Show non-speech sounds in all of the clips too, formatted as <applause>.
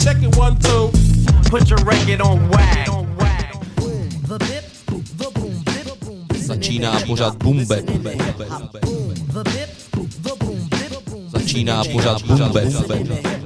Check it one, two. Put your record on wag. The bop the boom dip the boom Začíná pořád bumbe. Začíná pořád bumbe.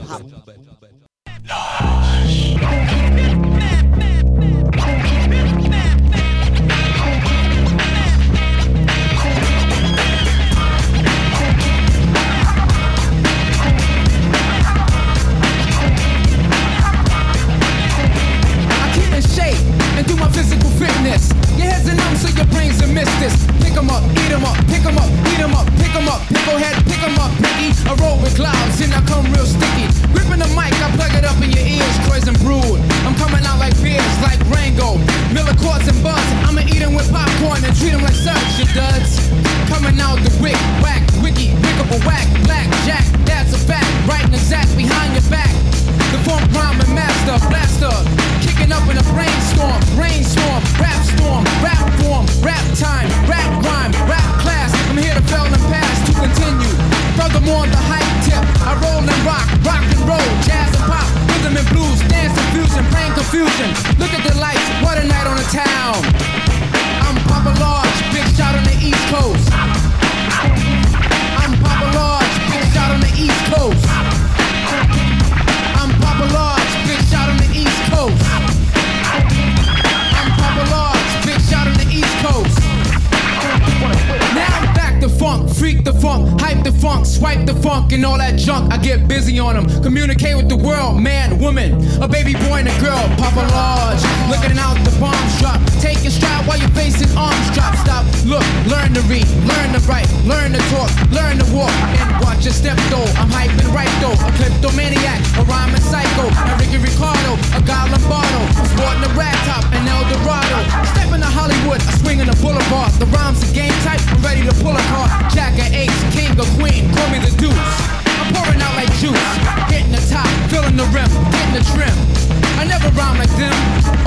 Step though. I'm hyping right though, a kleptomaniac, a rhyming psycho, a Ricky Ricardo, a guy Lombardo, I'm sporting a rag top, an El Dorado. Stepping to Hollywood, I swing in the boulevard. The rhymes a game type, I'm ready to pull a card. Jack of ace, king or queen, call me the deuce. I'm pouring out like juice, hitting the top, filling the rim, getting the trim. I never rhyme like them.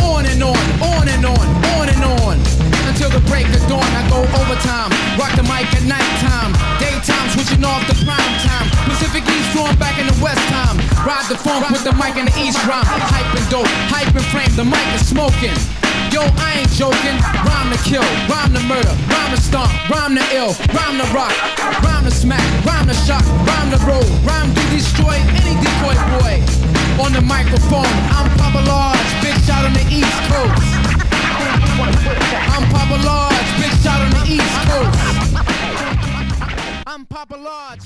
On and on, on and on, on and on. Until the break of dawn, I go overtime. Rock the mic at nighttime. Daytime, switching off the prime. Storm back in the West time. Ride the funk with the mic in the East rhyme. Hype and dope, hype and flame, the mic is smoking. Yo, I ain't joking. Rhyme to kill, rhyme to murder, rhyme to stomp, rhyme to ill, rhyme to rock, rhyme to smack, rhyme to shock, rhyme to roll, rhyme to destroy any decoy boy. On the microphone, I'm Papa Large, big shot on the East Coast. I'm Papa Large, big shot on the East Coast. I'm Papa Large,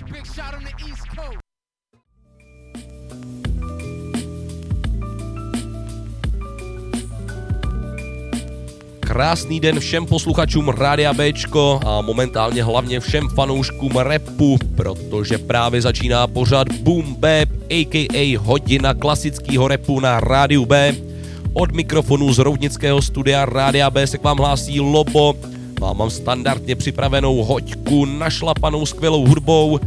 Krásný den všem posluchačům Rádia Bčko a momentálně hlavně všem fanouškům repu, protože právě začíná pořad Boom Bap, a.k.a. hodina klasického repu na Rádiu B. Od mikrofonu z Roudnického studia Rádia B se k vám hlásí Lobo. Mám, mám standardně připravenou hoďku našlapanou skvělou hudbou,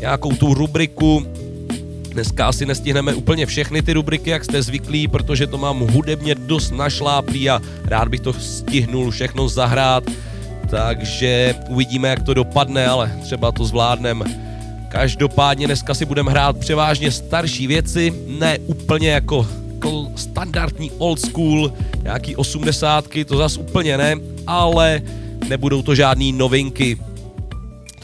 nějakou tu rubriku, Dneska asi nestihneme úplně všechny ty rubriky, jak jste zvyklí, protože to mám hudebně dost našláplý a rád bych to stihnul všechno zahrát. Takže uvidíme, jak to dopadne, ale třeba to zvládnem. Každopádně dneska si budeme hrát převážně starší věci, ne úplně jako standardní old school, nějaký osmdesátky, to zas úplně ne, ale nebudou to žádný novinky.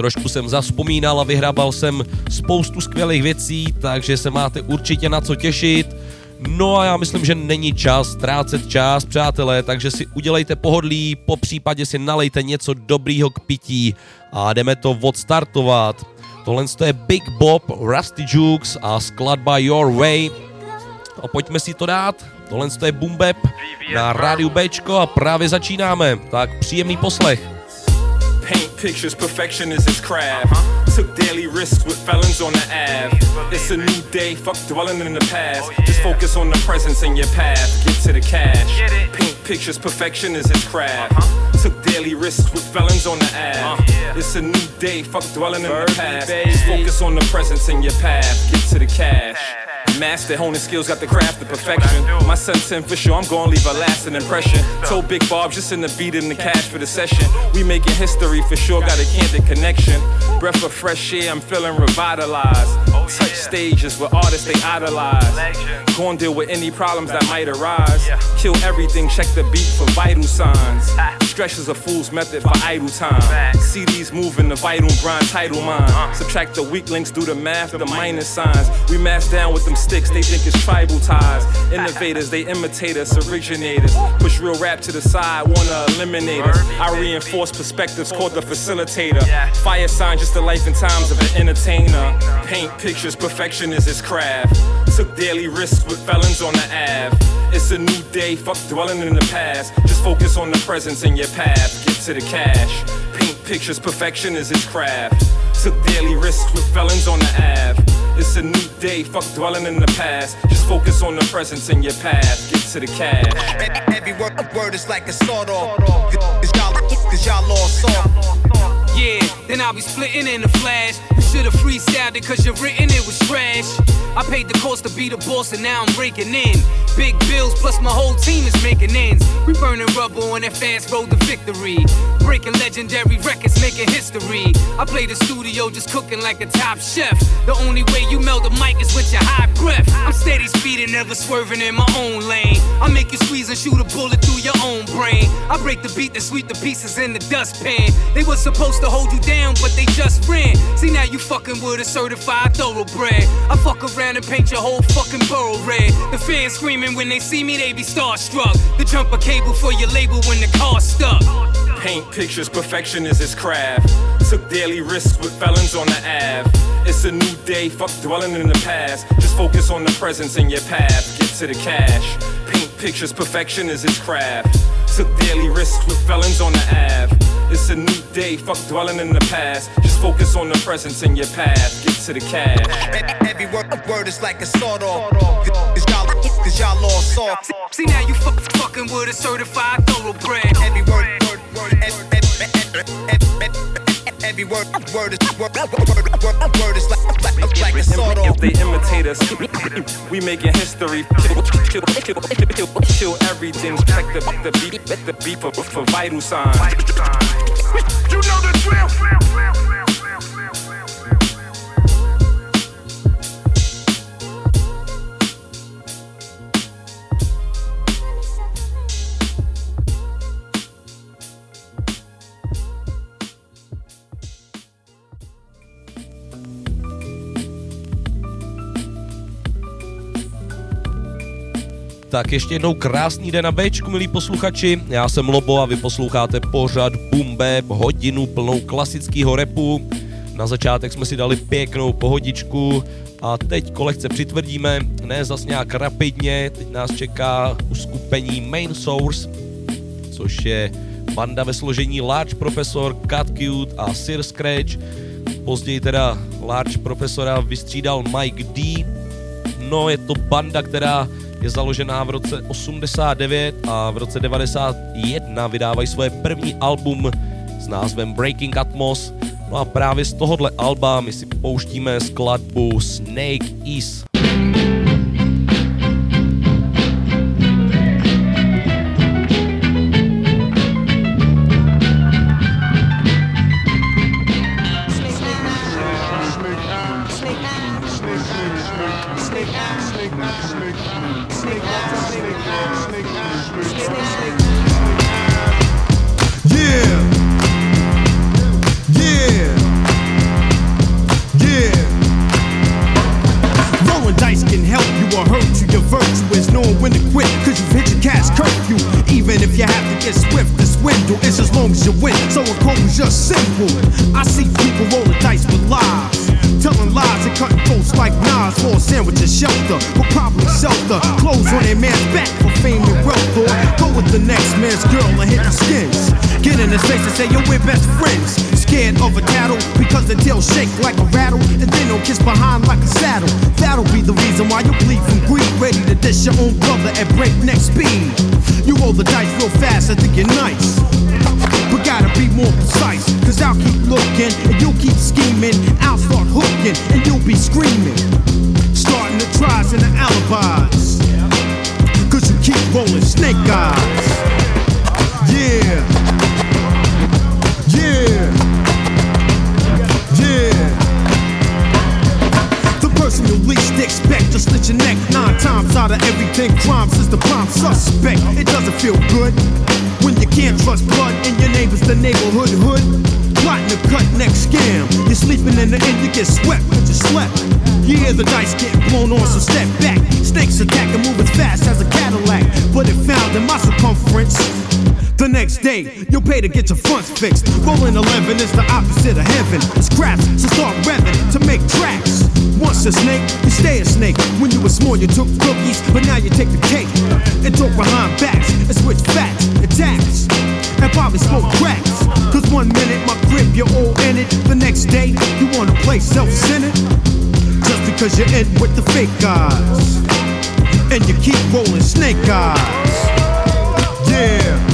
Trošku jsem zaspomínal a vyhrabal jsem spoustu skvělých věcí, takže se máte určitě na co těšit. No a já myslím, že není čas ztrácet čas, přátelé, takže si udělejte pohodlí, po případě si nalejte něco dobrýho k pití a jdeme to odstartovat. Tohle je Big Bob, Rusty Jukes a skladba Your Way. A pojďme si to dát. Tohle je Bap na rádiu Bčko a právě začínáme. Tak příjemný poslech. Paint pictures, perfection is his craft. Took daily risks with felons on the Ave. It's a new day, fuck dwelling in the past. Just focus on the presence in your path, get to the cash. Paint pictures, perfection is his craft. Took daily risks with felons on the Ave. It's a new day, fuck dwelling in the past. Just focus on the presence in your path, get to the cash. Master honing skills, got the craft of perfection. My sense in for sure, I'm gonna leave a lasting impression. Told Big Bob just in the beat and the cash for the session. We making history for sure, got a candid connection. Breath of fresh air, I'm feeling revitalized. touch stages with artists they idolize. Go and deal with any problems that might arise. Kill everything, check the beat for vital signs. Stretch is a fool's method for idle time. CDs moving the vital grind, title mine. Subtract the weak links, do the math, the minus signs. We mash down with them sticks, they think it's tribal ties. Innovators, they imitate us, originators. Push real rap to the side, wanna eliminate us. I reinforce perspectives called the facilitator. Fire sign, just the life and times of an entertainer. Paint pictures, perfection is his craft. Took daily risks with felons on the Ave. It's a new day, fuck dwelling in the past. Just focus on the presence in your path, get to the cash. Paint pictures, perfection is his craft. Took daily risks with felons on the Ave. It's a new day, fuck dwelling in the past. Just focus on the presence in your path, get to the cash. Every word, word is like a sawed off. Cause y'all, cause y'all all soft. Yeah, then I'll be splitting in the flash. You should've freestyled it cause your written it was trash. I paid the cost to be the boss and now I'm breaking in. Big bills plus my whole team is making ends. We burning rubber on that fast road to victory. Breaking legendary records, making history. I play the studio just cooking like a top chef. The only way you melt the mic is with your high breath. I'm steady speeding, never swerving in my own lane. I make you squeeze and shoot a bullet through your own brain. I break the beat and sweep the pieces in the dustpan. They were supposed to hold you down, but they just ran. See now you fucking with a certified thoroughbred. I fuck around and paint your whole fucking borough red. The fans screaming when they see me, they be starstruck. The jumper cable for your label when the car's stuck. Paint pictures, perfection is his craft. Took daily risks with felons on the Ave. It's a new day, fuck dwelling in the past. Just focus on the presence in your path, get to the cash. Paint pictures, perfection is his craft. Took daily risks with felons on the Ave. It's a new day, fuck dwelling in the past. Just focus on the presence in your path, get to the cash. Every word, word is like a sawed off. Cause y'all, cause y'all all soft. See now you fuck, fucking with a certified thoroughbred. Every word, word, word, every word, word is word, word, word, word is like, like, like a sawed If they imitate us, we making history. Kill, kill, kill, kill, kill everything. Check the, the beat, the beat for, for vital signs. You know the drill. Tak ještě jednou krásný den na Bčku, milí posluchači. Já jsem Lobo a vy posloucháte pořad Bap, hodinu plnou klasického repu. Na začátek jsme si dali pěknou pohodičku a teď kolehce přitvrdíme, ne zas nějak rapidně, teď nás čeká uskupení Main Source, což je banda ve složení Large Professor, Cut Cute a Sir Scratch. Později teda Large Profesora vystřídal Mike D. No, je to banda, která je založená v roce 89 a v roce 91 vydávají svoje první album s názvem Breaking Atmos. No a právě z tohohle alba my si pouštíme skladbu Snake Is. And think you're nice. But gotta be more precise. Cause I'll keep looking and you'll keep scheming. I'll start hooking and you'll be screaming. Starting the tries and the alibis. Cause you keep rolling snake eyes. Yeah. Yeah. Yeah. The Everything crime since the prime suspect. It doesn't feel good when you can't trust blood and your neighbor's the neighborhood hood. Plotting to cut next scam. You're sleeping in the end, you get swept, but you slept. Hear the dice getting blown on, so step back. Snakes attack and move as fast as a Cadillac, but it found in my circumference. The next day, you'll pay to get your fronts fixed. Rolling 11 is the opposite of heaven. Scraps, so start revving to make tracks. Once a snake, you stay a snake. When you were small, you took cookies, but now you take the cake and talk behind backs and switch facts and tax and probably smoke cracks. Cause one minute my grip, you're all in it. The next day, you wanna play self-centered. Just because you're in with the fake guys. And you keep rolling snake eyes. Yeah.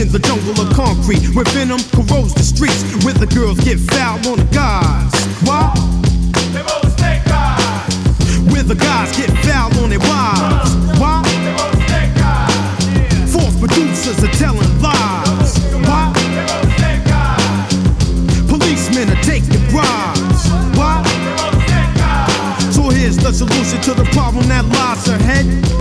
In the jungle of concrete where venom corrodes the streets, where the girls get foul on the guys. Why? They the snake eyes. Where the guys get foul on their wives. Why? They the snake eyes. False producers are telling lies. Why? They the snake eyes. Policemen are taking bribes. Why? They the snake eyes. So here's the solution to the problem that lies ahead.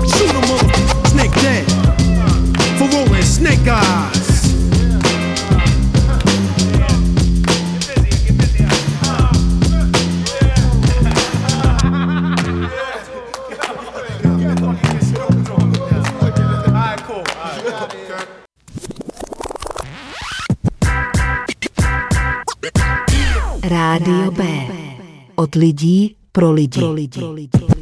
Od lidí pro lidi. Pro lidi. Rap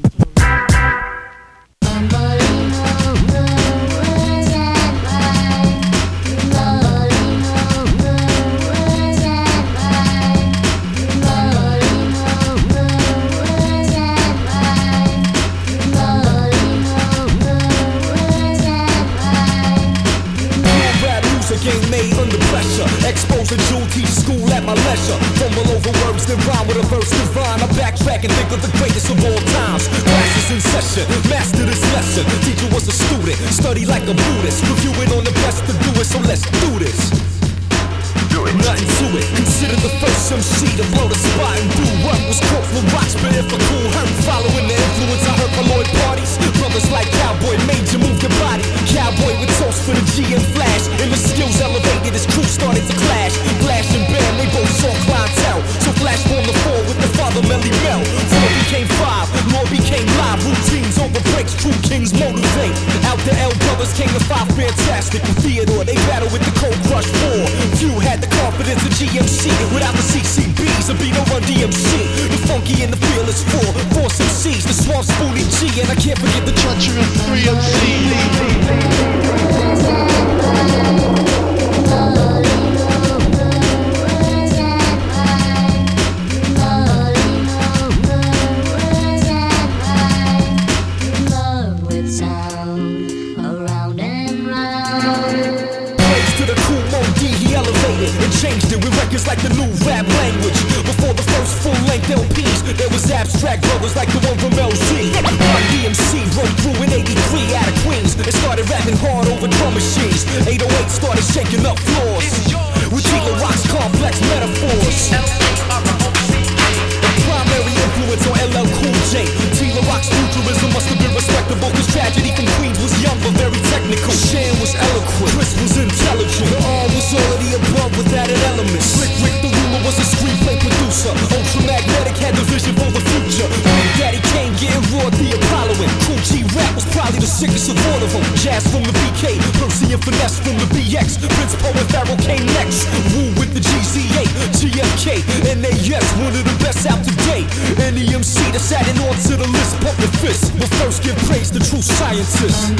Expose the jewel, teach school at my leisure. Fumble over words that rhyme with a verse divine. I backtrack and think of the greatest of all times. Classes in session, master this lesson. Teacher was a student, study like a Buddhist. Reviewing on the best to do it, so let's do this. Nothing to it. Consider the first MC to blow the spot and do what was quote for rocks, but if a cool hurt. Following the influence, I heard from Lloyd parties. Brothers like Cowboy you move your body. Cowboy with toast for the G and Flash. And the skills elevated, his crew started to clash. Flash and Bam, they both saw clientele. So Flash formed the four with the father Melle Mel. Four became five, more became live. Routines over breaks, true kings motivate. Out the L brothers came the five fantastic. With Theodore, they battled with the Cold Crush Four. Few had the confidence of GMC without the CCBs. There'd be no run DMC. The funky and the feel is full. Force MCs, the swamp spoonie G. And I can't forget the treachery of 3MC. with elevated and changed it with records like the new rap language. Before the first full length LPs, there was abstract brothers like the one from LC. Run DMC broke through in 83 out of Queens and started rapping hard over drum machines. 808 started shaking up floors with T La Rock's complex metaphors. The primary influence on LL Cool J. Rock's futurism must have been respectable, cause tragedy from Queens was young but very technical. Shan was eloquent, Chris was intelligent. The R was already above with added elements. Slick Rick the ruler was a screenplay producer. Ultramagnetic had the vision for the future. Daddy Kane getting raw the Apolloing. Kool G Rap was probably the sickest of all of them. Jazz from the BK, Percy and Finesse from the BX. Prince Po and Pharoahe came next. Wu with the GZA, GFK, NAS, one of the best out to date. NEMC that's adding on to the list, pump the fist. But first give praise to true scientists.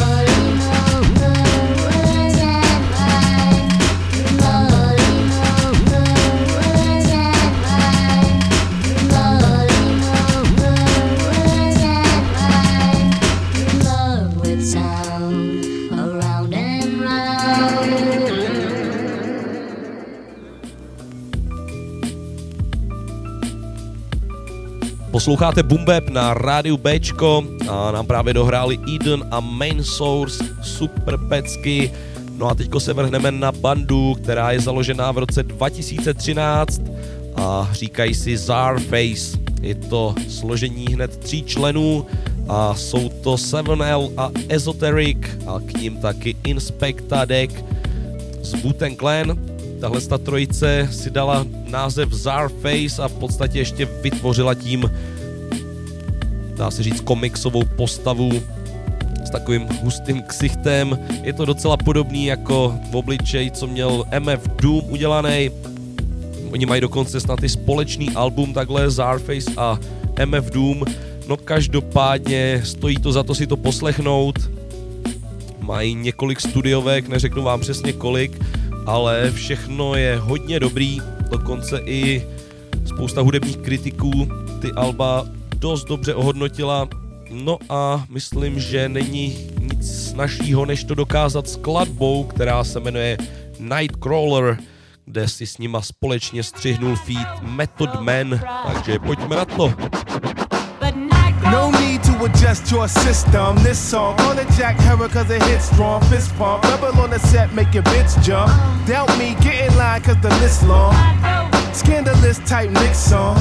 Posloucháte Bumbeb na rádiu Bčko a nám právě dohráli Eden a Main Source, super pecky. No a teďko se vrhneme na bandu, která je založená v roce 2013 a říkají si Zarface. Je to složení hned tří členů a jsou to 7L a Esoteric a k ním taky Inspecta Deck z Buten Clan. Tahle ta trojice si dala název Zarface a v podstatě ještě vytvořila tím dá se říct komiksovou postavu s takovým hustým ksichtem. Je to docela podobný jako v obličej, co měl MF Doom udělaný. Oni mají dokonce snad i společný album takhle Zarface a MF Doom. No každopádně stojí to za to si to poslechnout. Mají několik studiovek, neřeknu vám přesně kolik, ale všechno je hodně dobrý, dokonce i spousta hudebních kritiků ty alba dost dobře ohodnotila. No a myslím, že není nic snažšího, než to dokázat skladbou, která se jmenuje Nightcrawler, kde si s nima společně střihnul feed Method Man, takže pojďme na to. No need to adjust your system. This song, call it Jack Herrick cause it hits strong. Fist pump, rebel on the set, make your bitch jump. Doubt me, get in line cause the list long. Scandalous type Nick song.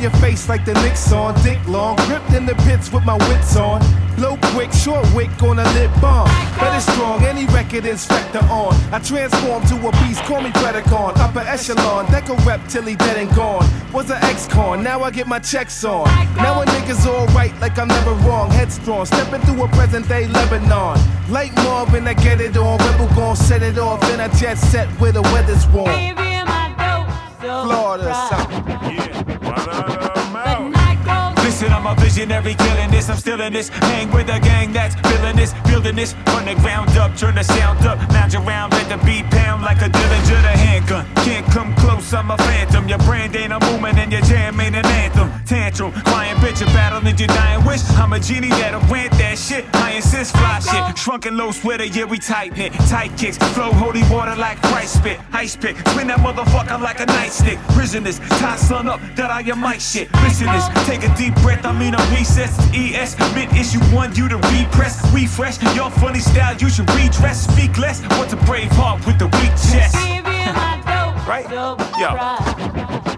In your face like the Knicks on. Dick long, gripped in the pits with my wits on. Blow quick, short wick on a lip bomb. But it's strong, any record inspector on. I transform to a beast, call me Predacon. Upper echelon, Deco rep till he dead and gone. Was an ex-con, now I get my checks on. Now a nigga's alright, like I'm never wrong. Headstrong, stepping through a present day Lebanon. Like Marvin, I get it on. Rebel gon' set it off in a jet set where the weather's warm. Baby, am I close? Florida, something. Listen, I'm a visionary killing this. I'm still in this. Hang with a gang that's feeling this, building this. Run the ground up, turn the sound up. Lounge around, let the beat pound like a Dillinger the handgun. Can't come close, I'm a phantom. Your brand ain't a movement and your jam ain't an anthem. Tantrum, crying bitch, you're battling your dying wish. I'm a genie that'll rant that shit. I insist, fly shit. Shrunken low sweater, yeah, we tighten it. Tight kicks, flow holy water like Christ spit. Ice pick, spin that motherfucker like a nightstick. Prisoners, tie sun up, that I am my shit. Listen this, take a deep breath, I mean a recess. ES, mid issue one, you to repress. Refresh, your funny style, you should redress. Speak less, what's a brave heart with the weak chest? right? Yo.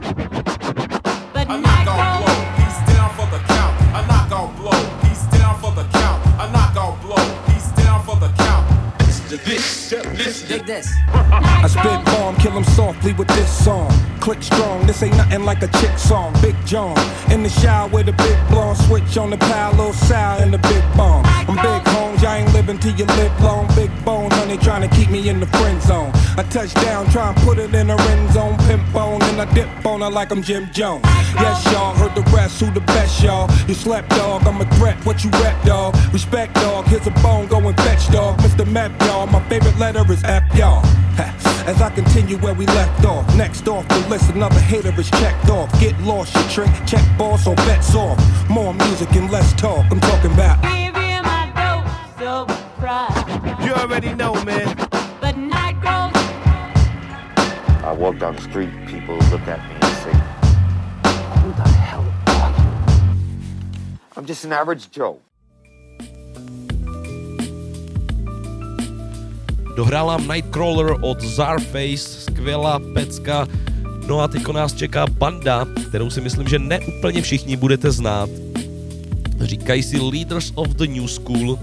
This, this, dig this. I spit bomb, kill him softly with this song. Click strong, this ain't nothing like a chick song. Big John, in the shower with a big blonde switch on the pile, little sour and the big bomb. I'm big homes, I ain't living till you live long. Big bone, honey, trying to keep me in the friend zone. I touch down, try and put it in a end zone. Pimp bone, and I dip on her like I'm Jim Jones. Yes, y'all, heard the rest, who the best, y'all? You slept, dog, I'm a threat, what you rep, dog? Respect, dog, here's a bone, go and fetch, dog. Mr. Map, y'all, my favorite letter is F, y'all. As I continue where we left off, next off the list, another hater is checked off. Get lost, you trick, check boss on bets off. More music and less talk, I'm talking about. You already know, man. I walk down the street, people look at me and say, Who the hell are you? I'm just an average Joe. Dohrála Nightcrawler od Zarface, skvělá pecka. No a teďko nás čeká banda, kterou si myslím, že neúplně všichni budete znát. Říkají si Leaders of the New School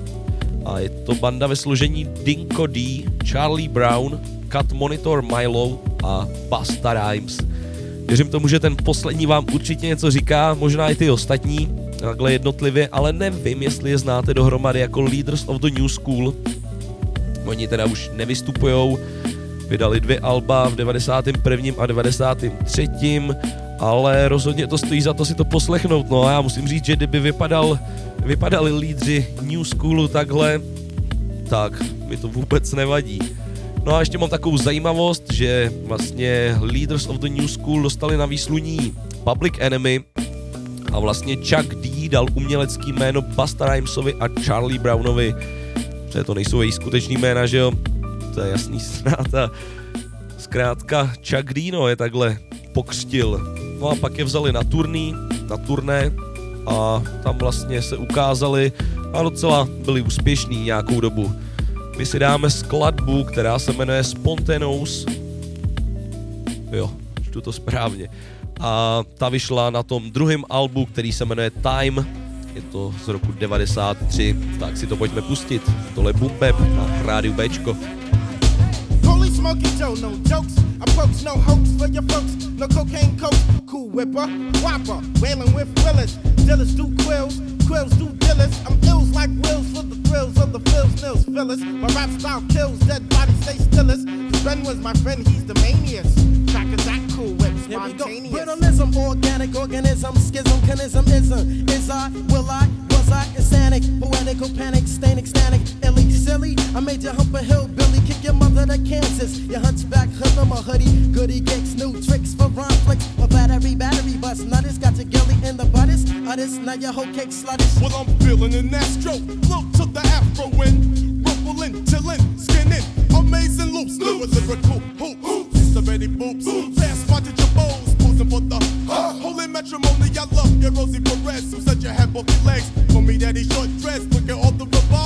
a je to banda ve složení Dinko D, Charlie Brown, Cut Monitor Milo a Basta Rhymes. Věřím tomu, že ten poslední vám určitě něco říká, možná i ty ostatní, takhle jednotlivě, ale nevím, jestli je znáte dohromady jako Leaders of the New School. Oni teda už nevystupujou, vydali dvě alba v 91. a 93. ale rozhodně to stojí za to si to poslechnout. No a já musím říct, že kdyby vypadal, vypadali lídři New Schoolu takhle, tak mi to vůbec nevadí. No a ještě mám takovou zajímavost, že vlastně Leaders of the New School dostali na výsluní Public Enemy a vlastně Chuck D dal umělecký jméno Busta Rhymesovi a Charlie Brownovi, protože to nejsou její skutečný jména, že jo? To je jasný <laughs> ztráta. Zkrátka Chuck D no, je takhle pokřtil. No a pak je vzali na turný, na turné a tam vlastně se ukázali a docela byli úspěšní nějakou dobu. My si dáme skladbu, která se jmenuje Spontaneous. Jo, čtu to správně. A ta vyšla na tom druhém albu, který se jmenuje Time. Je to z roku 93, tak si to pojďme pustit. Tohle je Bumpep na rádiu Bčko. Smoky Joe, no jokes, I approach, no hoax for your folks, no cocaine coke, cool whipper, whopper, wailing with willis, dealers do quills, quills do dealers, I'm ills like wills for the thrills of the fills, nils, fillers, my rap style kills, dead bodies stay stillest, Ben was my friend, he's the manias, track is that cool whip, Here we go. spontaneous. Brittleism, organic organism, schism, canism, ism. Is I, will I, insanic, poetical panic, stain ecstatic, illy, silly. I made you hump a hillbilly, kick your mother to Kansas. Your hunchback hoodlum, a hoodie, goody gigs, new tricks for rhyme flicks. My battery, battery bust, nutters, got your gilly in the butters. Utters, now your whole cake sluttish. Well, I'm feeling an astro. Look to the afro wind. Ruffling, chillin', skinning. Amazing loops. New lyrical hoops. It's the ready boops. Last at your bows. Posing for the huh? holy matrimony. I love your Rosie Perez. Who said you had both legs. For me, daddy short dress. Look at all the revolving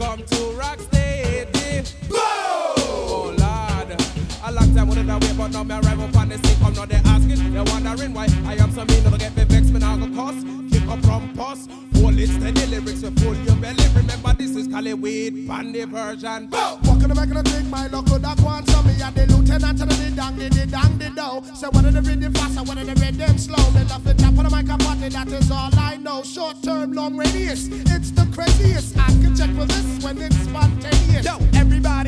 Come to rock steady. Oh Lord, a long time wouldn't wait, but now me arrive up on the scene. Come now they asking, they wondering why I am so mean. Never get me vexed, me now go cuss. Up from pus. Hold it steady lyrics, you full your belly. Remember this is Cali Weed, bandy version. Walking back and I think my luck could have gone so me and the lieutenant to the dang the dang the do. So one of the rhythm fast and one of the rhythm slow. Me love the top of the mic and party, that is all I know. Short term, long radius, it's the craziest. I can check for this when it's spontaneous. Yo, everybody,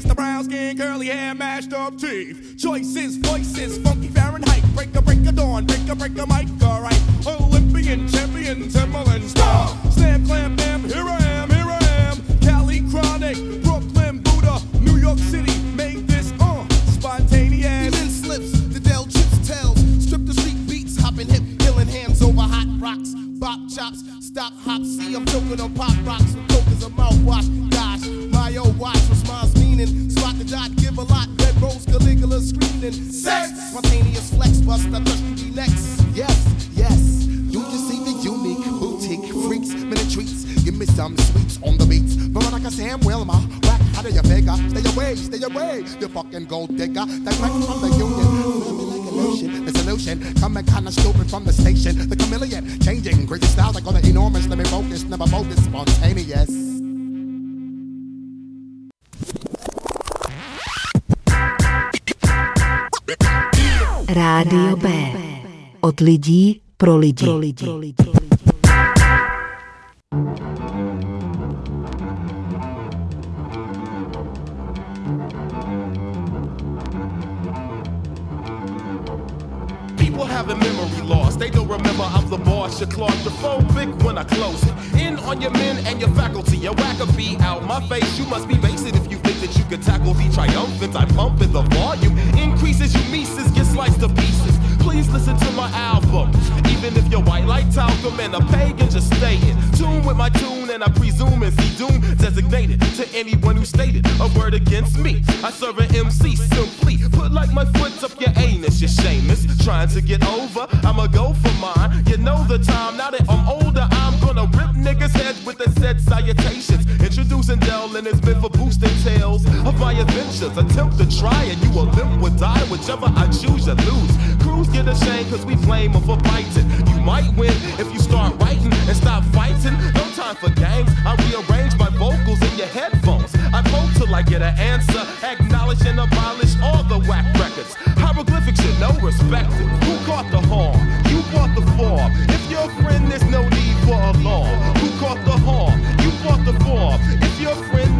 It's the brown skin, curly hair, mashed up teeth. Choices, voices, funky Fahrenheit. Break a break a dawn, break a break a mic, alright. Olympian, champion, Timberland star. Slam, clam, bam, here I am, here I am. Cali Chronic, Brooklyn, Buddha, New York City. Make this uh spontaneous. Even slips, the Dell chips tells. Strip the street beats, hopping hip, killing hands over hot rocks. Bop chops, stop hop, see I'm choking on pop rocks. With coke as a mouthwash. Gosh, my old watch responds meaning. Spot the dot, give a lot. Red rose, Caligula screaming. Sex, spontaneous flex, bust, I trust you be next. Yes, yes. Do you just see the unique boutique freaks, many treats. Give me some sweets on the beats. Veronica Samuel, my whack, how do you figure? Stay away, stay away, you fucking gold digger. That Direct from the union. The solution. Coming kinda stupid from the station. The chameleon, changing crazy styles. I got the enormous. Let me focus, never focus, spontaneous. Rádio B. Od lidí pro lidi. Pro lidi. Pro lidi. having memory loss. They don't remember I'm the boss. Your claustrophobic when I close it. In on your men and your faculty. Your whack a out my face. You must be basic if that you could tackle the triumphant. I pump in the volume. Increases you mises get sliced to pieces. Please listen to my album. Even if you're white like talcum and a pagan, just stay in tune with my tune. And I presume and see doom designated to anyone who stated a word against me. I serve an MC simply. Put like my foot up your anus, you're shameless. Trying to get over, I'ma go for mine. You know the time, now that I'm older, niggas' with the said salutations. Introducing Dell and his meant for boosting tales of my adventures. Attempt to try and you will limp or die, whichever I choose, you lose. Crews get ashamed cause we blame them for biting. You might win if you start writing and stop fighting. No time for games, I rearrange my vocals in your headphones. I vote till I get an answer, acknowledge and abolish all the whack records. Hieroglyphics should know respected. Who caught the horn? You bought the form. If you're a friend, there's no need for alarm. Who caught the horn? You bought the form. If you're friend,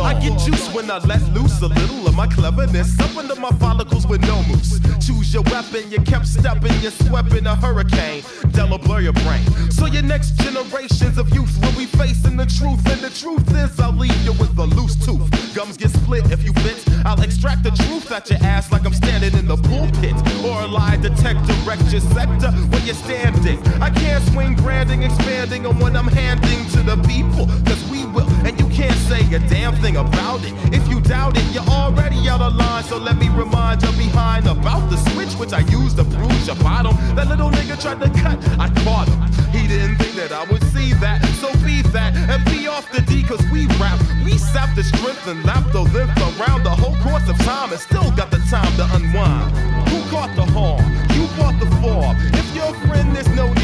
I get juice when I let loose a little of my cleverness. Up under my follicles with no moose. Choose your weapon, you kept stepping, you swept in a hurricane. Della blur your brain. So your next generations of youth will be facing the truth. And the truth is, I'll leave you with a loose tooth. Gums get split if you bit. I'll extract the truth out your ass like I'm standing in the pulpit. Or a lie detector wreck your sector when you're standing. I can't swing branding, expanding on what I'm handing to the people. Cause we will, and you can't say a damn thing about it. If you doubt it, you're already out of line. So let me remind you behind about the switch, which I used to bruise your bottom. That little nigga tried to cut, I caught him. He didn't think that I would see that. So be that and be off the D, cause we rap. We sap the strength and lap the length around the whole course of time and still got the time to unwind. Who caught the horn? You bought the form. If you're friend, there's no need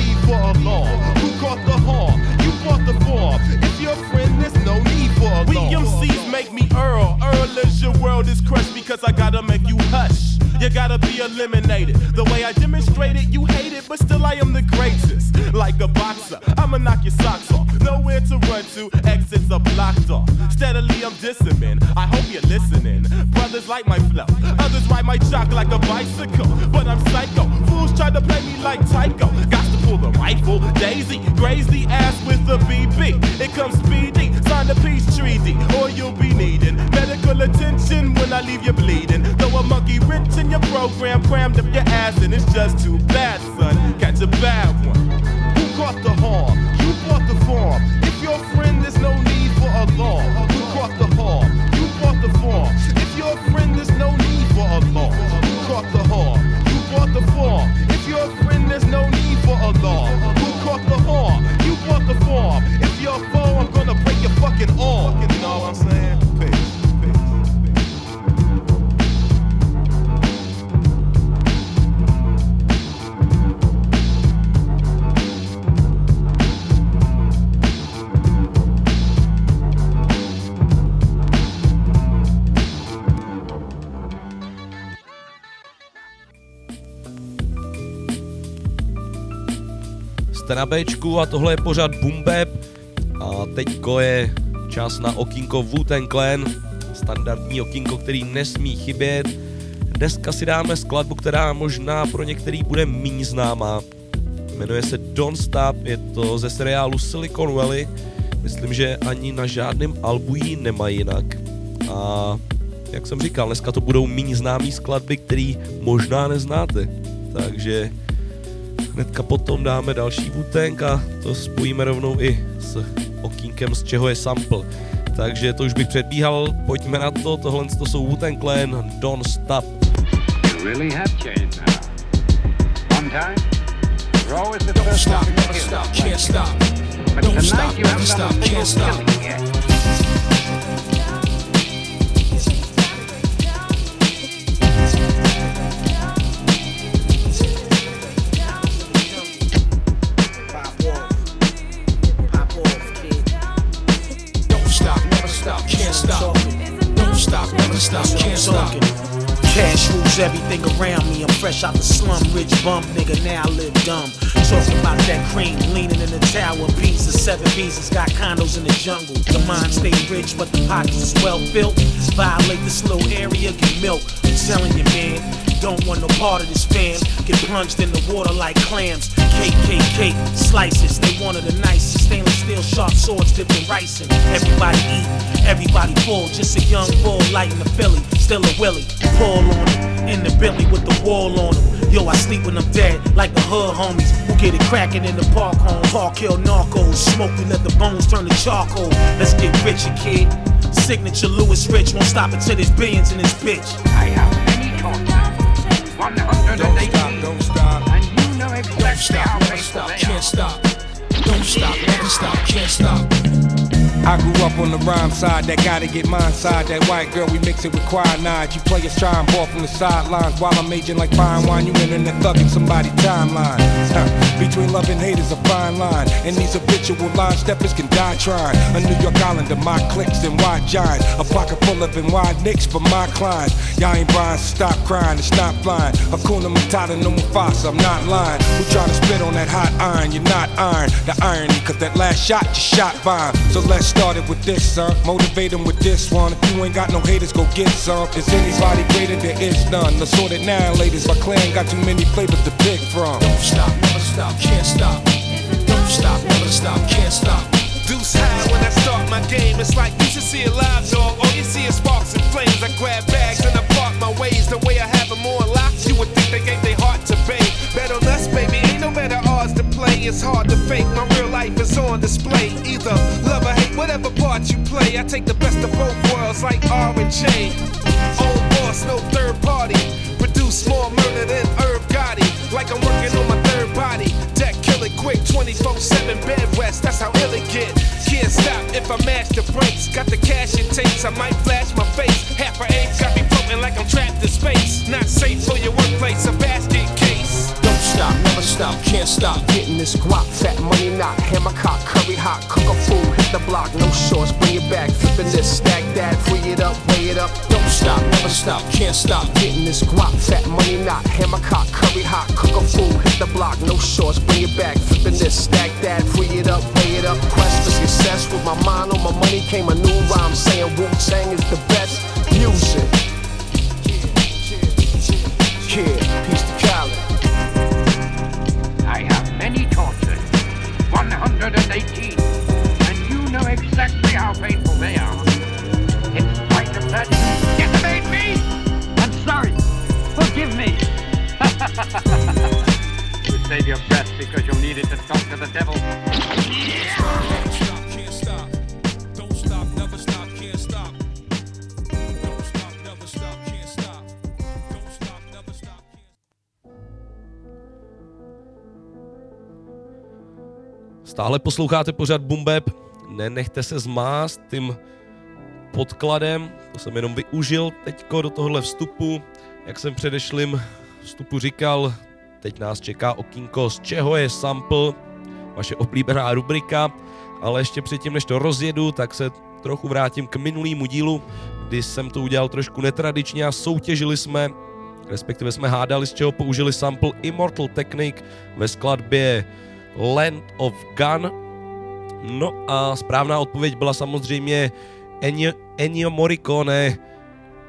We MCs make me Earl. Earl is your world is crushed because I gotta make you hush. You gotta be eliminated. The way I demonstrated, you hate it, but still I am the greatest. Like a boxer, I'ma knock your socks off. Nowhere to run to, exits are blocked off. Steadily I'm dissing, man. I hope you're listening. Brothers like my flow, others ride my jock like a bicycle. But I'm psycho. Fools try to play me like Tycho. Got to pull the rifle. Daisy, graze the ass with a BB. It comes speedy, the peace treaty, or you'll be needing medical attention when I leave you bleeding. Though a monkey rich in your program crammed up your ass, and it's just too bad, son. Catch a bad one. Who caught the horn? You bought the form. If you're friend, there's no need for alarm. Who caught the horn? You bought the form. If you're friend, there's no need for alarm. Who caught the horn? You bought the form. If you're friend, there's no need for alarm. Who caught the horn? You bought the form. If fucking arm. You know what I'm saying? Jste na Bčku a tohle je pořád Bap. A teďko je čas na okýnko wu Clan, standardní okýnko, který nesmí chybět. Dneska si dáme skladbu, která možná pro některý bude méně známá. Jmenuje se Don't Stop, je to ze seriálu Silicon Valley. Myslím, že ani na žádném albu ji nemají jinak. A jak jsem říkal, dneska to budou méně známé skladby, které možná neznáte. Takže hnedka potom dáme další Wu-Tang a to spojíme rovnou i s okýnkem, z čeho je sample. Takže to už bych předbíhal, pojďme na to, tohle to jsou Wu-Tang Clan, Don't Stop. You really have changed now. One time, you're always the Don't first stop, one to never stop, can't stop. Don't stop, you never stop, can't stop. Rules everything around me. I'm fresh out the slum, rich bum nigga. Now I live dumb. Talking about that cream, leaning in the tower. Beats of seven pieces, got condos in the jungle. The mind stay rich, but the pockets is well built. Violate this little area, get milk. I'm telling you, man. Don't want no part of this fam. Get plunged in the water like clams. KKK slices, they wanted the nicest. Stainless steel sharp swords dipped in rice. And everybody eat, everybody full. Just a young bull lighting the Philly, still a Willie. Pull on him, in the Billy with the wall on him. Yo, I sleep when I'm dead, like the hood homies who get it cracking in the park home. Park kill narcos, smoke, we let the bones turn to charcoal. Let's get richer, kid. Signature Lewis Rich won't stop until there's billions in this bitch. 118. Don't stop. And you know exactly how Never stop, can't stop. Don't stop, never stop, can't stop. I grew up on the rhyme side, that gotta get mine side. That white girl, we mix it with nods. You players try and ball from the sidelines while I'm aging like fine wine. You in the thugging somebody timeline. Between love and hate is a fine line, and these habitual line steppers can die trying. A New York Islander, my clicks and wide giants. A pocket full of and wide nicks for my clients. Y'all ain't buying, stop crying, it's not flying. Hakuna Matata, no Mufasa, I'm not lying. Who try to spit on that hot iron? You're not iron. The irony, cause that last shot you shot bomb. So let's start it with this, son. Motivate them with this one. If you ain't got no haters, go get some. Is anybody greater? There is none. Let's sort it now, ladies. My clan got too many flavors to pick from. Don't stop, never stop, can't stop. Don't stop, never stop, can't stop. Deuce high when I start my game. It's like you should see a live dog. All you see is sparks and flames. I grab bags and I park my ways. The way I have them on lock, you would think they gave their heart to Bay. Bet on us, baby. Play. It's hard to fake. My real life is on display. Either love or hate, whatever part you play. I take the best of both worlds like R and J. Own boss, no third party. Produce more murder than Herb Gotti. Like I'm working on my third body. Deck kill it quick, 24 7 bed rest. That's how ill it get. Can't stop if I mash the brakes. Got the cash it takes, I might flash my face. Half an egg got me floating like I'm trapped in space. Not safe for your workplace, a basket. Don't stop, never stop, can't stop. Getting this guap, fat money not. Hammer cock, curry hot, cook a fool, hit the block, no shorts, bring it back. Flipping this, stack that, free it up, weigh it up. Don't stop, never stop, can't stop. Getting this guap, fat money not. Hammer cock, curry hot, cook a fool, hit the block, no shorts, bring it back. Flipping this, stack that, free it up, weigh it up. Quest for success with my mind on my money came a new rhyme saying Wu Tang is the best music. Yeah, peace have many tortures. 118. And you know exactly how painful they are. In spite of that, decimate me! I'm sorry. Forgive me. <laughs> you save your breath because you'll need it to talk to the devil. Can't Stále posloucháte pořád Bumbeb, nenechte se zmást tím podkladem, to jsem jenom využil teďko do tohohle vstupu, jak jsem předešlým vstupu říkal, teď nás čeká okýnko, z čeho je sample, vaše oblíbená rubrika, ale ještě předtím, než to rozjedu, tak se trochu vrátím k minulýmu dílu, kdy jsem to udělal trošku netradičně a soutěžili jsme, respektive jsme hádali, z čeho použili sample Immortal Technique ve skladbě Land of Gun. No a správná odpověď byla samozřejmě Ennio, Ennio Morricone,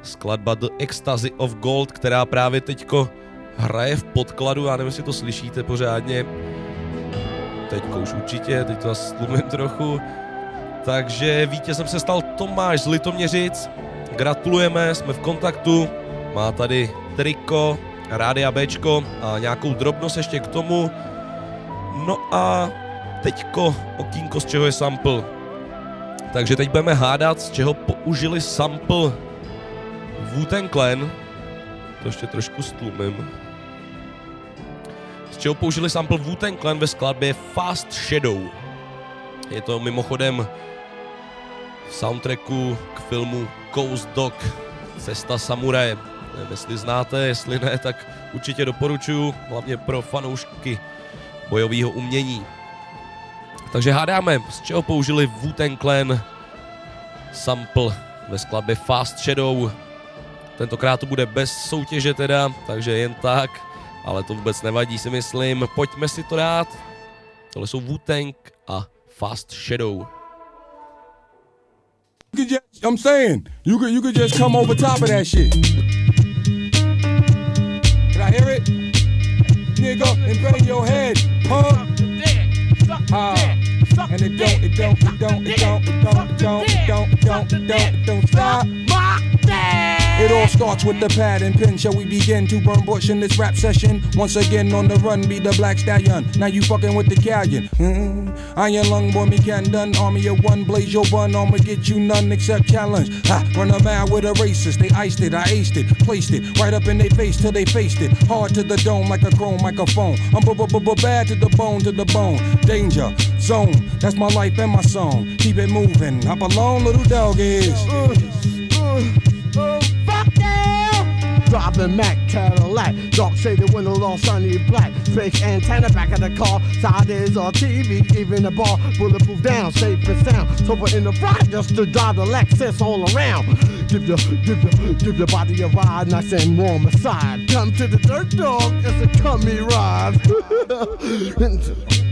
skladba The Ecstasy of Gold, která právě teďko hraje v podkladu, já nevím, jestli to slyšíte pořádně. Teďko už určitě, teď to zase tlumím trochu. Takže vítězem se stal Tomáš z Litoměřic. Gratulujeme, jsme v kontaktu. Má tady triko, Rádia Bčko a nějakou drobnost ještě k tomu. No a teďko okýnko, z čeho je sample. Takže teď budeme hádat, z čeho použili sample Wu-Tang Clan. To ještě trošku stlumím. Z čeho použili sample Wu-Tang Clan ve skladbě Fast Shadow. Je to mimochodem v soundtracku k filmu Ghost Dog Cesta samuraje. Nevím, jestli znáte, jestli ne, tak určitě doporučuju, hlavně pro fanoušky bojového umění. Takže hádáme, z čeho použili Wu-Tang Clan sample ve skladbě Fast Shadow. Tentokrát to bude bez soutěže teda, takže jen tak, ale to vůbec nevadí si myslím. Pojďme si to dát. Tohle jsou Wu-Tang a Fast Shadow. You could just, I'm saying, you could you could just come over top of that shit. bang your head, punk. Ah, and it don't, it don't, it don't, it don't, it don't, it don't, it don't, it don't, it don't, it don't stop. It all starts with the pad and pen. Shall we begin to burn bush in this rap session? Once again on the run, be the black stallion. Now you fucking with the galleon. Mm. Iron lung boy, me can done. Army of one, blaze your bun. I'ma get you none except challenge. Ha, run a mile with a racist. They iced it, I aced it, placed it right up in their face till they faced it. Hard to the dome like a chrome microphone. I'm bad to the bone, to the bone. Danger zone, that's my life and my song. Keep it moving. Hop along, little dog is. Uh, uh, uh, Driving Mac Cadillac, dark shaded windows all shiny black. Fake antenna back of the car, side is on TV, even the bar, bulletproof down, safe and sound. Sober in the front just to drive the Lexus all around. Give your, give your, give your body a ride, nice and warm aside. Come to the dirt dog, it's a cummy ride. <laughs>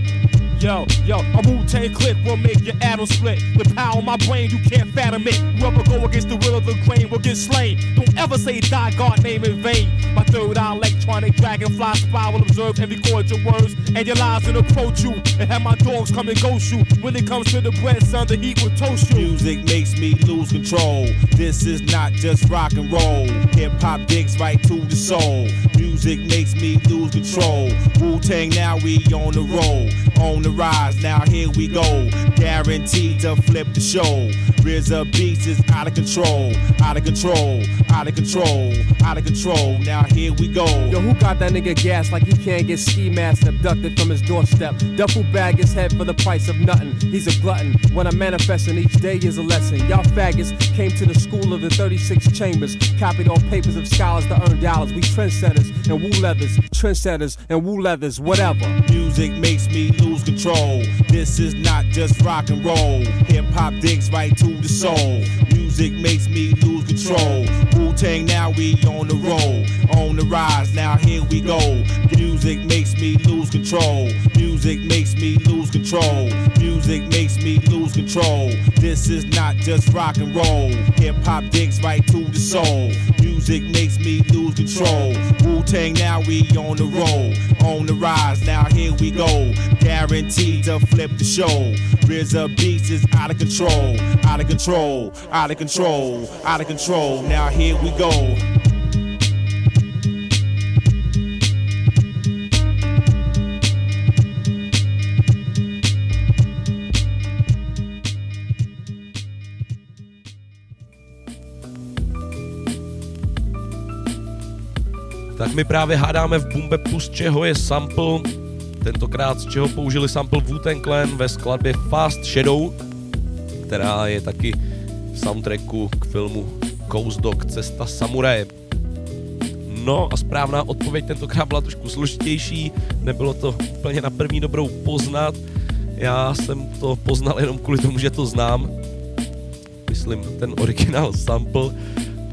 Yo, yo, a Wu Tang click will make your atom split. The power of my brain, you can't fathom it. Whoever go against the will of the grain will get slain. Don't ever say die God name in vain. My third eye electronic dragonfly spy will observe and record your words and your lies and approach you. And have my dogs come and ghost you. When it comes to the bread, son, the heat will toast you. Music makes me lose control. This is not just rock and roll. Hip hop digs right to the soul. Music makes me lose control. Wu Tang, now we on the roll. On the rise, now here we go. Guaranteed to flip the show. RZA Beats is out of control. Out of control. Out of control. Out of control. Now here we go. Yo, who got that nigga gas like he can't get ski mask abducted from his doorstep? Duffel bag his head for the price of nothing. He's a glutton. When I'm manifesting, each day is a lesson. Y'all faggots came to the school of the 36 chambers, copied all papers of scholars to earn dollars. We trendsetters and woo leathers, trendsetters and woo leathers, whatever. Music makes me lose control. This is not just rock and roll. Hip hop digs right to the soul. Music makes me lose control. Wu Tang, now we on the roll. On the rise, now here we go. Music makes me lose control. Music makes me lose control. Music makes me lose control. This is not just rock and roll. Hip hop digs right to the soul. Music makes me lose control. Wu Tang, now we on the roll. On the rise, now here we go. Guaranteed to flip the show. RZA Beats is out of control. Out of control. Out of control. Out of control. Now here we go. Tak my právě hádáme v Bumbepu, z čeho je sample. Tentokrát z čeho použili sample Wu-Tang Clan ve skladbě Fast Shadow, která je taky v soundtracku k filmu Ghost Dog Cesta samuraje. No a správná odpověď tentokrát byla trošku složitější, nebylo to úplně na první dobrou poznat. Já jsem to poznal jenom kvůli tomu, že to znám. Myslím, ten originál sample.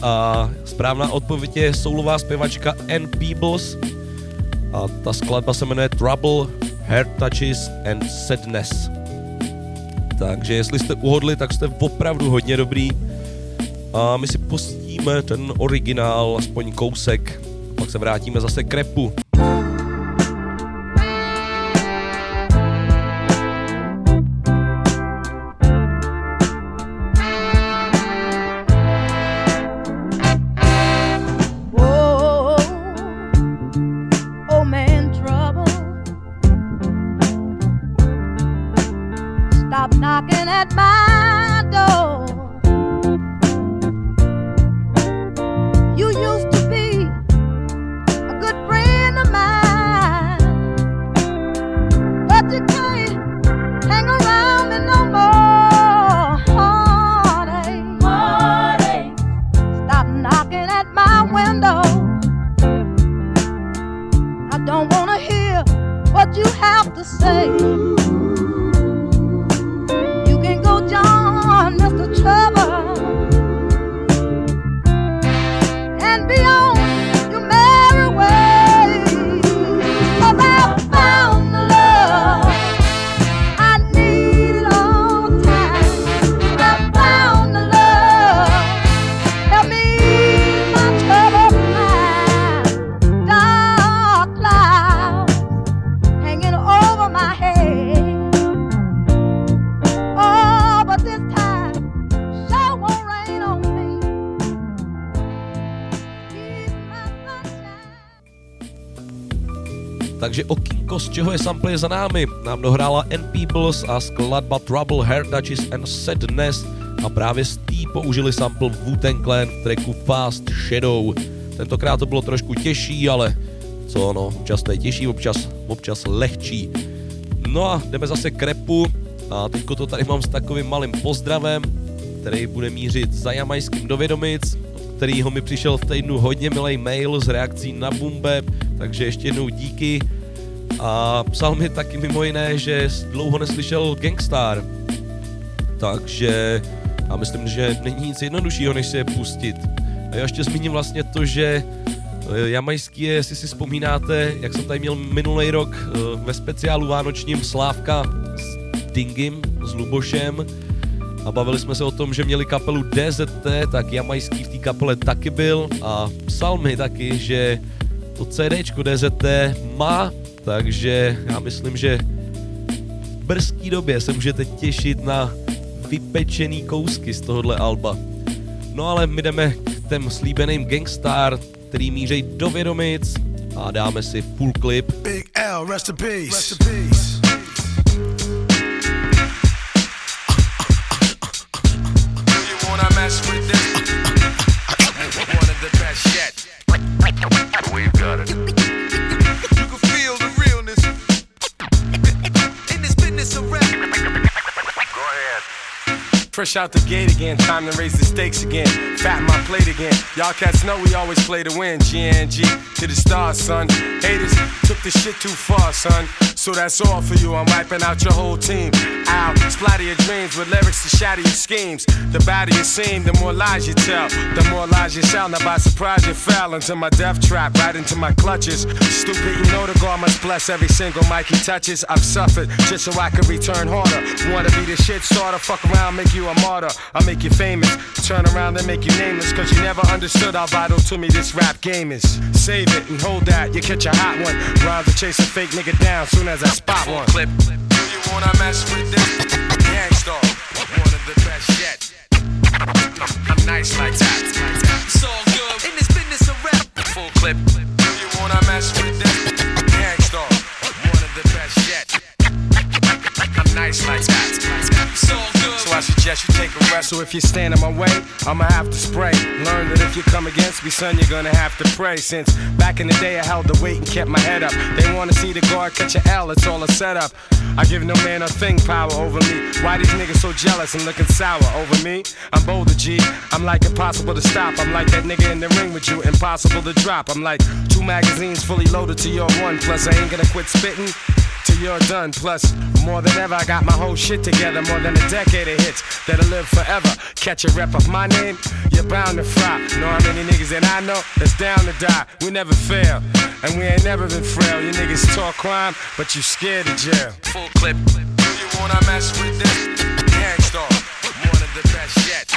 A správná odpověď je soulová zpěvačka Ann Peebles. A ta skladba se jmenuje Trouble, Heart Touches and Sadness. Takže jestli jste uhodli, tak jste opravdu hodně dobrý. A my si pustíme ten originál, aspoň kousek. Pak se vrátíme zase k repu. Z čeho je sample za námi, nám dohrála N Peoples a skladba Trouble, Hair Touches and Sadness a právě z tý použili sample wu Clan v tracku Fast Shadow. Tentokrát to bylo trošku těžší, ale co no, občas to je těžší, občas, občas lehčí. No a jdeme zase k repu a teďko to tady mám s takovým malým pozdravem, který bude mířit za jamajským do Vědomic, kterýho mi přišel v týdnu hodně milý mail s reakcí na Bumbe, takže ještě jednou díky. A psal mi taky mimo jiné, že dlouho neslyšel Gangstar. Takže já myslím, že není nic jednoduššího, než se je pustit. A já ještě zmíním vlastně to, že eh, Jamajský je, jestli si vzpomínáte, jak jsem tady měl minulý rok eh, ve speciálu vánočním Slávka s Dingim, s Lubošem a bavili jsme se o tom, že měli kapelu DZT, tak Jamajský v té kapele taky byl a psal mi taky, že to CDčko DZT má, takže já myslím, že v brzký době se můžete těšit na vypečený kousky z tohohle alba. No ale my jdeme k těm slíbeným Gangstar, který mířej do Vědomic a dáme si full clip. Big L, rest in peace. Rest in peace. Fresh out the gate again, time to raise the stakes again. Fat my plate again. Y'all cats know we always play to win. GNG to the stars, son. Haters took the shit too far, son. So that's all for you. I'm wiping out your whole team. Ow, splatter your dreams with lyrics to shatter your schemes. The badder you seem, the more lies you tell. The more lies you sell. Now by surprise you fell into my death trap, right into my clutches. Stupid, you know the God must bless every single mic he touches. I've suffered just so I can return harder. Wanna be the shit starter? Fuck around, make you a martyr. I'll make you famous. Turn around and make you nameless. Cause you never understood how vital to me this rap game is. Save it and hold that, you catch a hot one. Rhymes to chase a fake nigga down soon as I spot one. Clip. Do you wanna mess with this? Gang Starr, one of the best yet. I'm nice like that. It's all good in this business of rap. Full clip. Do you wanna mess with this? Gang Starr, one of the best yet. I'm nice like that. It's all good. So I suggest you take a rest. So if you stand in my way, I'ma have to spray. Learn that if you come against me, son, you're gonna have to pray. Since back in the day, I held the weight and kept my head up. They wanna see the guard catch a L, it's all a setup. I give no man a thing power over me. Why these niggas so jealous and looking sour over me? I'm bolder, G. I'm like impossible to stop. I'm like that nigga in the ring with you, impossible to drop. I'm like two magazines fully loaded to your one. Plus, I ain't gonna quit spitting till you're done. Plus, more than ever, I got my whole shit together. More than a decade of hits that'll live forever. Catch a rep of my name, you're bound to fry. Know how many niggas that I know that's down to die. We never fail, and we ain't never been frail. You niggas talk crime, but you scared of jail. Full clip. Do you wanna mess with this? Gang Starr, one of the best yet.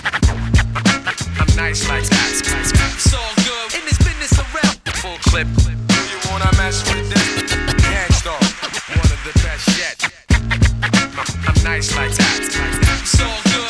I'm nice like that. It's all good in this business rap. Full clip. Do you wanna mess with this? Gang Starr, one of the best yet. I'm nice like that.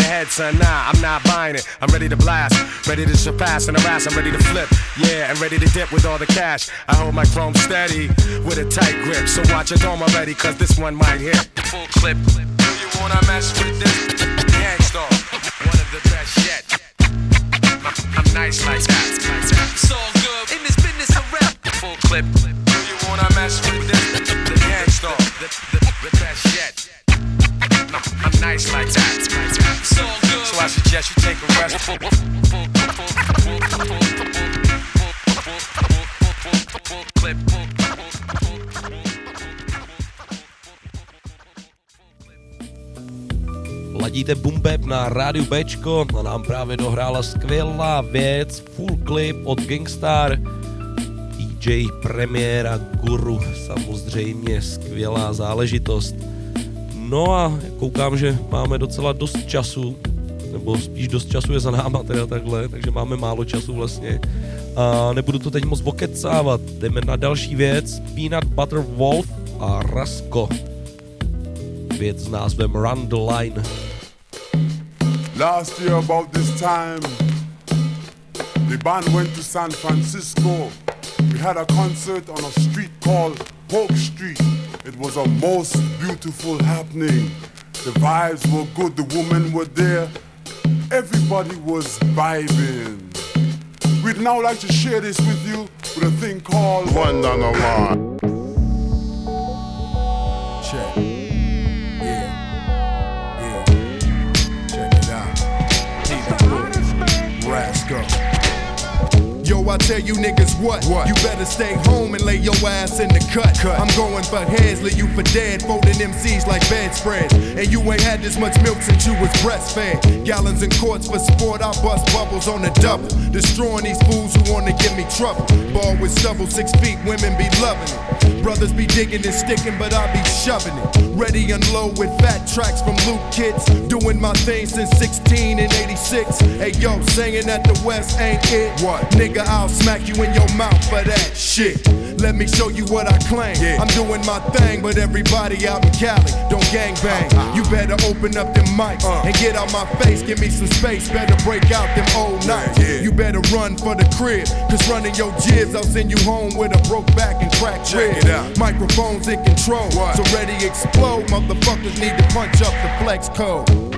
the head, son. Nah, I'm not buying it. I'm ready to blast. Ready to surpass and harass. I'm ready to flip. Yeah, and ready to dip with all the cash. I hold my chrome steady with a tight grip. So watch your dome already, cause this one might hit. Full clip. Do you wanna mess with this? Gang Starr, one of the best yet. I'm nice like that. It's all good in this business of rap. Full clip. Do you wanna mess with this? The Gang Starr, the, the, the best yet. I'm nice like that. Good. So I suggest you take a rest. Ladíte Bumbeb na rádiu Bčko a nám právě dohrála skvělá věc, full clip od Gangstar. DJ premiéra Guru, samozřejmě skvělá záležitost. No a koukám, že máme docela dost času, nebo spíš dost času je za náma teda takhle, takže máme málo času vlastně. A nebudu to teď moc okecávat, jdeme na další věc, Peanut Butter Wolf a Rasko. Věc s názvem Run the Line. Last year, about this time, the band went to San Francisco. We had a concert on a street called Polk Street. It was a most beautiful happening. The vibes were good, the women were there, everybody was vibing. We'd now like to share this with you with a thing called One Down the Line. Check. I tell you niggas what? what? You better stay home and lay your ass in the cut. cut. I'm going for heads, lay you for dead, folding MCs like bedspreads. And you ain't had this much milk since you was breastfed. Gallons and quarts for sport, I bust bubbles on the double. Destroying these fools who wanna give me trouble. Ball with stubble, six feet, women be loving it. Brothers be digging and sticking, but I be shoving it. Ready and low with fat tracks from Luke Kids. Doing my thing since 16 and 86. Hey yo, saying that the West ain't it. What? Nigga, I'll smack you in your mouth for that shit. Let me show you what I claim. I'm doing my thing, but everybody out in Cali don't gang bang. You better open up them mics and get out my face. Give me some space. Better break out them old nights. You better run for the crib, cause running your jibs, I'll send you home with a broke back and cracked ribs. Microphones in control, so ready explode. Motherfuckers need to punch up the flex code.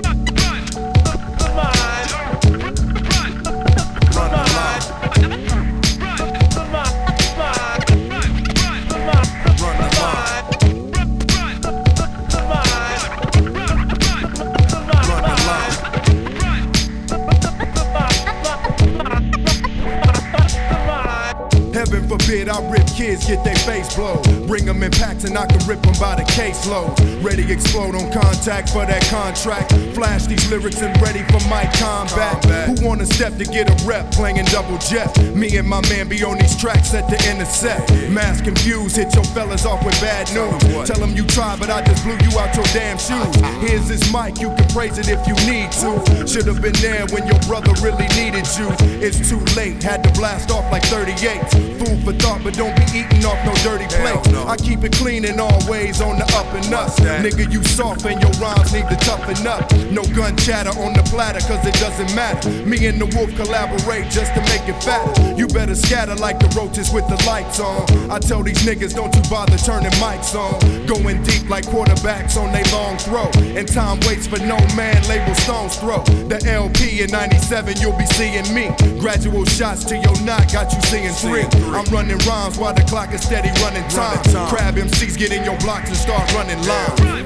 I rip kids, get their face blown. Bring them in packs and I can rip them by the caseload. Ready explode on contact for that contract. Flash these lyrics and ready for my combat. Who wanna step to get a rep playing double jet? Me and my man be on these tracks at the intersect. Mass confused, hit your fellas off with bad news. Tell them you tried, but I just blew you out your damn shoes. Uh-uh. Here's this mic, you can praise it if you need to. Should've been there when your brother really needed you. It's too late, had to blast off like 38. Food for thought, but don't be eating off no dirty plate. I keep it clean and always on the up and up. Nigga, you soft and your rhymes need to toughen up. No gun chatter on the platter, cause it doesn't matter. Me and the wolf collaborate just to make it fatter. You better scatter like the roaches with the lights on. I tell these niggas, don't you bother turning mics on. Going deep like quarterbacks on they long throw. And time waits for no man, label Stones Throw. The LP in 97, you'll be seeing me. Gradual shots to your knot, got you seeing three. I'm running rhymes while the clock is steady running time. Crab MCs get in your blocks and start running lines.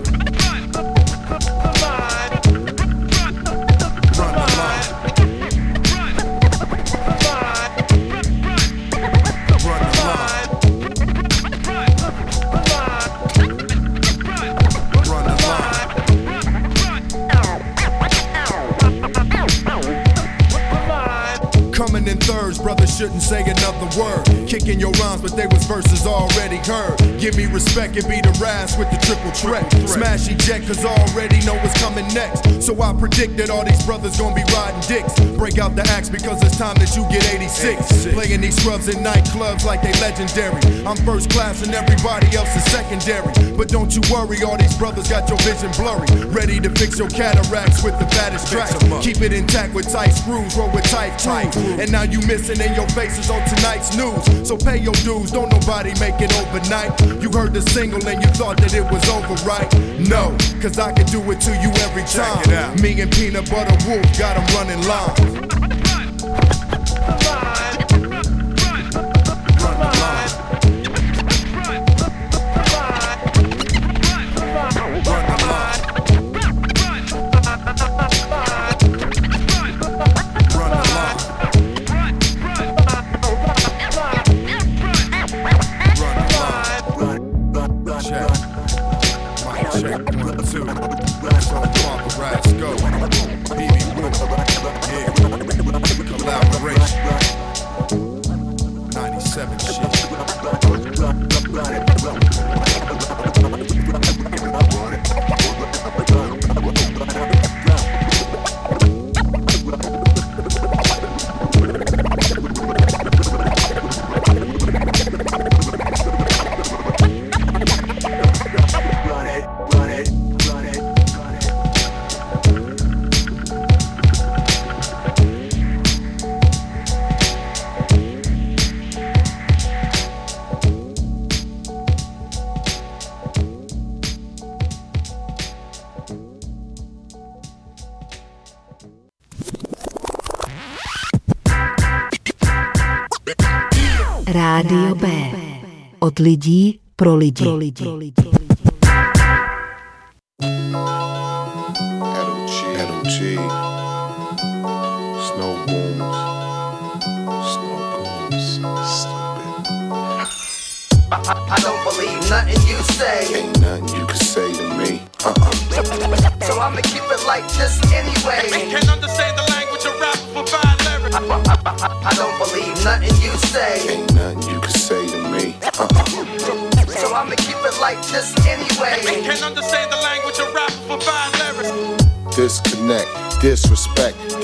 Shouldn't say another word. Kicking your rhymes, but they was verses already heard. Give me respect and be the ras with the triple threat. Smash eject, cause I already know what's coming next. So I predict that all these brothers gonna be riding dicks. Break out the axe because it's time that you get 86. Playing these scrubs in nightclubs like they legendary. I'm first class and everybody else is secondary. But don't you worry, all these brothers got your vision blurry. Ready to fix your cataracts with the fattest track. Keep it intact with tight screws, roll with tight crews. And now you missing in your faces on tonight's news. So pay your dues, don't nobody make it overnight. You heard the single and you thought that it was over, right? No, cause I can do it to you every time. Me and Peanut Butter Wolf got them running lines. Lidí pro lidi. Pro lidi. Metal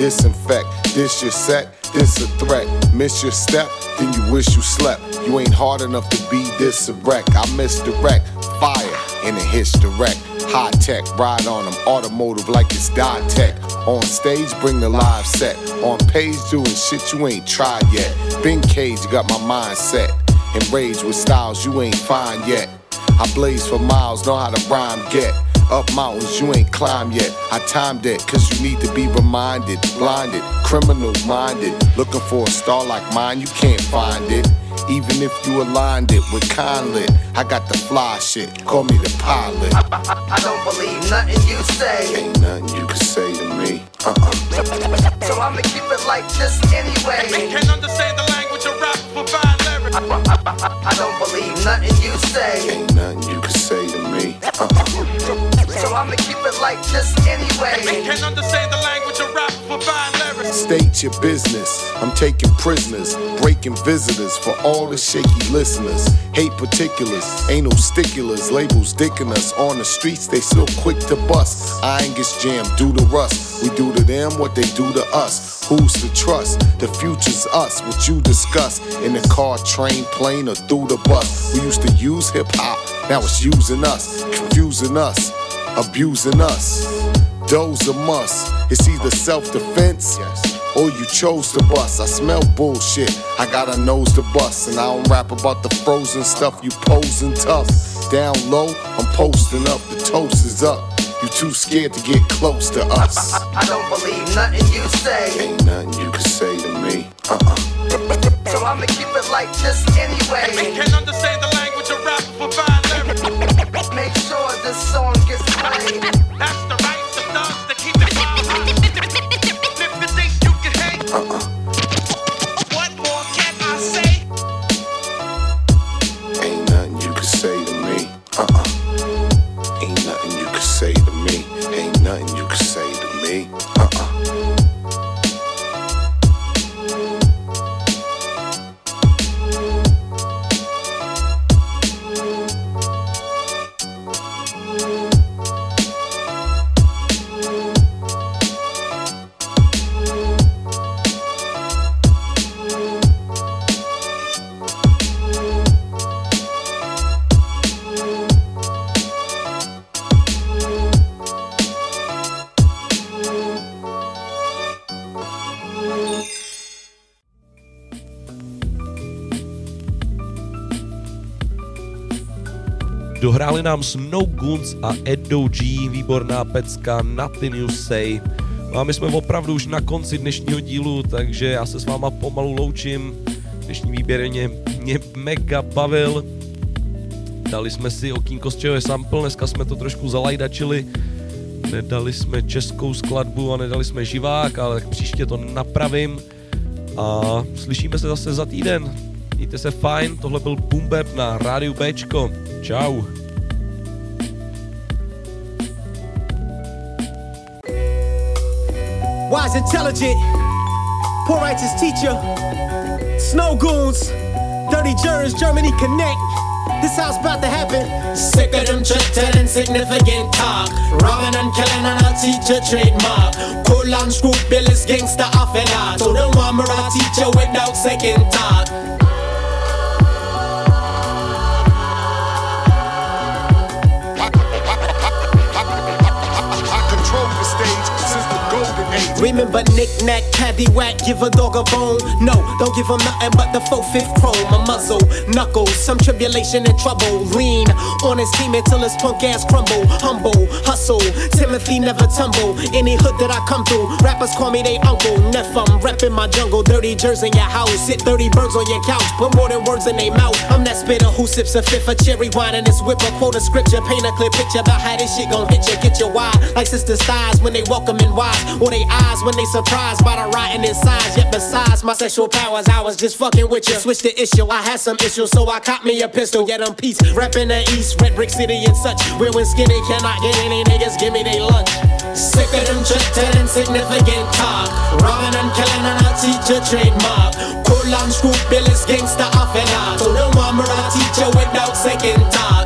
disinfect. This your set, this a threat. Miss your step, then you wish you slept. You ain't hard enough to be this a wreck. I misdirect, fire, and it hits direct. High tech, ride on them, automotive like it's tech. On stage, bring the live set. On page, doing shit you ain't tried yet. Been cage, got my mind set. Enraged with styles you ain't find yet. I blaze for miles, know how to rhyme, get. Up mountains you ain't climbed yet. I timed it, cause you need to be reminded. Blinded, criminal minded. Looking for a star like mine, you can't find it. Even if you aligned it with Conlit, I got the fly shit. Call me the pilot. <laughs> I don't believe nothing you say. Ain't nothing you can say to me. Uh-uh. So I'ma keep it like this anyway. can't understand the language of rap for fine lyrics. <laughs> I don't believe nothing you say. Ain't nothing you can say to me. Uh-uh. So I'ma keep it like this anyway. Can understand the language of rap for fine lyrics. State your business. I'm taking prisoners, breaking visitors for all the shaky listeners. Hate particulars, ain't no sticklers, labels dicking us. On the streets, they still quick to bust. I ain't gets jammed due to rust. We do to them what they do to us. Who's to trust? The future's us, what you discuss in the car, train, plane, or through the bus. We used to use hip hop, now it's using us, confusing us, abusing us. Those a must. It's either self defense or you chose to bust. I smell bullshit. I got a nose to bust. And I don't rap about the frozen stuff you posing tough. Down low, I'm posting up. The toast is up. You too scared to get close to us. <laughs> I don't believe nothing you say. Ain't nothing you can say to me. Uh-uh. <laughs> So I'ma keep it like this anyway. can't understand the language of rap for fine lyrics. Make sure this song Bye. Dohráli nám Snow Guns a Edo G, výborná pecka, Nothing You Say. No a my jsme opravdu už na konci dnešního dílu, takže já se s váma pomalu loučím. Dnešní výběr mě, mě mega bavil. Dali jsme si okýnko z čeho je sample, dneska jsme to trošku zalajdačili. Nedali jsme českou skladbu a nedali jsme živák, ale příště to napravím. A slyšíme se zase za týden. Mějte se fajn, tohle byl Bap na rádiu Bčko. Čau. Wise, intelligent, poor righteous teacher, Snowgoons, Dirty Jers, Germany Connect. This how's about to happen. Sick of them chatting insignificant talk. Robbing and killing and I'll teach a trademark. Cool and scrupulous gangster off and out. So don't want me to teach you without second thought. Remember knick knack, paddy whack, give a dog a bone. No, don't give him nothing but the faux fifth chrome. A muzzle, knuckles, some tribulation and trouble. Lean on his team until his punk ass crumble. Humble, hustle, Timothy never tumble. Any hood that I come through, rappers call me they uncle. Neff, I'm reppin' my jungle, dirty jersey in your house. sit 30 birds on your couch, put more than words in their mouth. I'm that spitter who sips a fifth of cherry wine and this whipper. Quote a scripture, paint a clear picture about how this shit gon' hit you. Get your wide, like sisters' thighs when they welcome and wise. Or they eyes when they surprised by the rotten inside. Yet besides my sexual powers, I was just fucking with you. Switch the issue, I had some issues, so I caught me a pistol. Yet I'm peace, reppin' the east, red brick city and such. Where when skinny cannot get any niggas, give me they lunch. Sick of them chatting insignificant talk. Robbing and killing and I'll teach a trademark. Cool and scrupulous gangster off and out. So want me to teach you without second thought.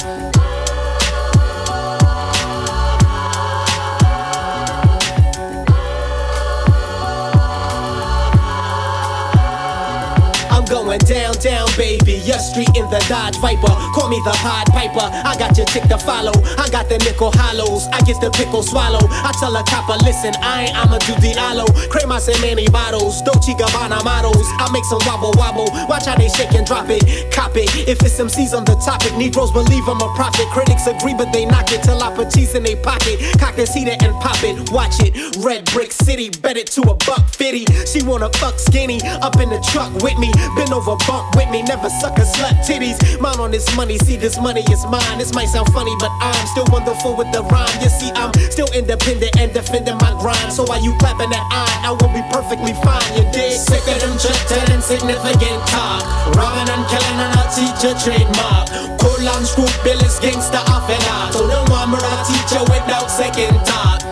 Going down, down, baby. Your street in the Dodge Viper. Call me the Pied Piper. I got your tick to follow. I got the nickel hollows. I get the pickle swallow. I tell a copper, listen, I ain't I'ma do Diallo. Cremas and many bottles. Dolce Gabbana models. I make some wobble wobble. Watch how they shake and drop it. Cop it. If it's MCs on the topic, Negroes believe I'm a prophet. Critics agree, but they knock it till I put cheese in their pocket. Cock this heater and pop it. Watch it. Red Brick City. Bet it to a buck fifty. She wanna fuck skinny. Up in the truck with me. Been over bump with me. Never suck a slut titties. Mine on this money. See, this money is mine. This might sound funny, but I'm still wonderful with the rhyme. You see, I'm still independent and defending my grind. So while you clapping that eye, I will be perfectly fine. You dig? Sick of them chatting insignificant talk. Robbing and killing and I'll teach a trademark. Cool and scrupulous gangster off and out. So don't want me to teach you without second thought.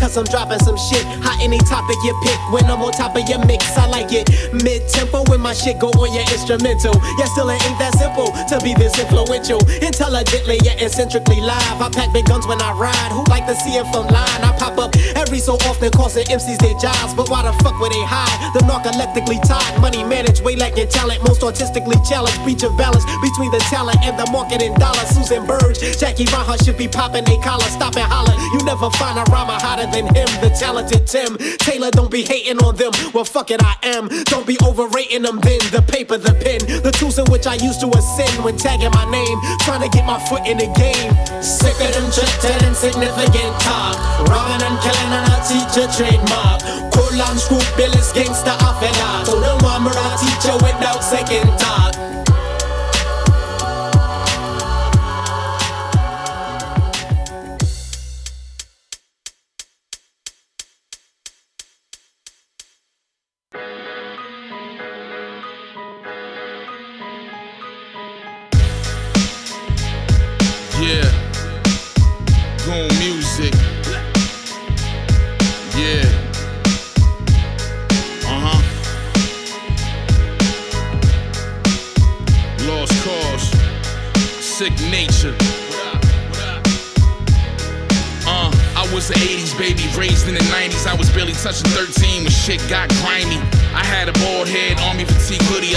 Cause I'm dropping some shit. Hot any topic you pick, when I'm on top of your mix, I like it. Mid-tempo when my shit go on your instrumental. Yeah, still it ain't that simple to be this influential. Intelligently, yeah, eccentrically live. I pack big guns when I ride. Who like to see it from line? I pop up every so often, causing MCs their jobs. But why the fuck would they hide? The narcoleptically tied, money managed, way lacking talent. Most artistically challenged, breach of balance between the talent and the market and dollar. Susan Burge, Jackie Raha should be popping they collar, stop and holler. You never find a rhymer hotter than him, the talented Tim. Taylor, don't be hating on them. Well, fuck it, I am. Don't be overrating them then. The paper, the pen, the tools in which I used to ascend when tagging my name. Trying to get my foot in the game. Sick of them chatting insignificant talk. Robbing and killing and I teach a trademark. Cool and scrupulous gangster off and out. So don't want me to teach you without second thought. Touching 13 when shit got grimy. I had a bald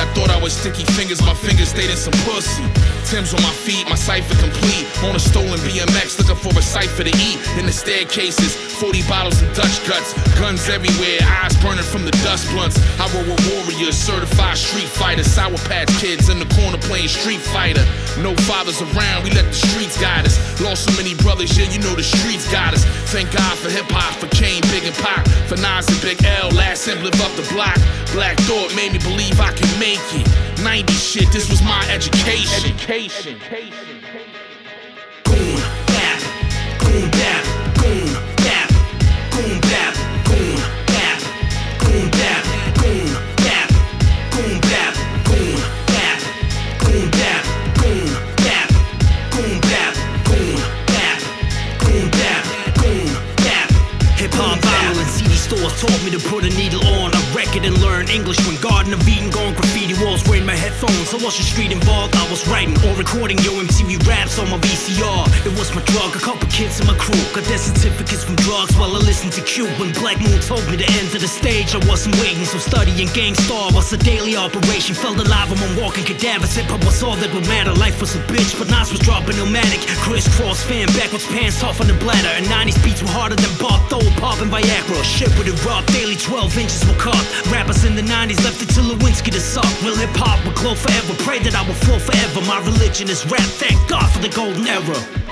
I thought I was sticky fingers, my fingers stayed in some pussy. Tim's on my feet, my cipher complete. On a stolen BMX, looking for a cipher to eat. In the staircases, 40 bottles of Dutch guts, guns everywhere, eyes burning from the dust blunts. I roll with warriors, certified street fighters, sour patch kids in the corner playing Street Fighter. No fathers around, we let the streets guide us. Lost so many brothers, yeah, you know the streets got us. Thank God for hip hop, for Kane, Big and Pac, for Nas and Big L. Last live up the block. Black Thought made me believe I could make it. 90 shit, this was my education. Education. Goon stores taught me to put a needle on a record and learn English when Garden of Eden gone graffiti walls wearing my headphones. I wasn't street involved, I was writing or recording yo MTV raps on my VCR. It was my drug, a couple kids in my crew got their certificates from drugs while I listened to Q. When Black Moon told me to enter the stage, I wasn't waiting, so studying Gang Starr was a daily operation. Felt alive among walking cadavers. Hip hop was all that would matter. Life was a bitch, but Nas was dropping Illmatic. Kris Kross fan, backwards pants off on the bladder. And 90s beats were harder than Bartho, popping Viagra. Shit with it raw, daily 12 inches were cut. Rappers in the 90s left it to Lewinsky to suck. Real hip hop would glow forever. Pray that I will flow forever. My religion is rap. Thank God for the golden era.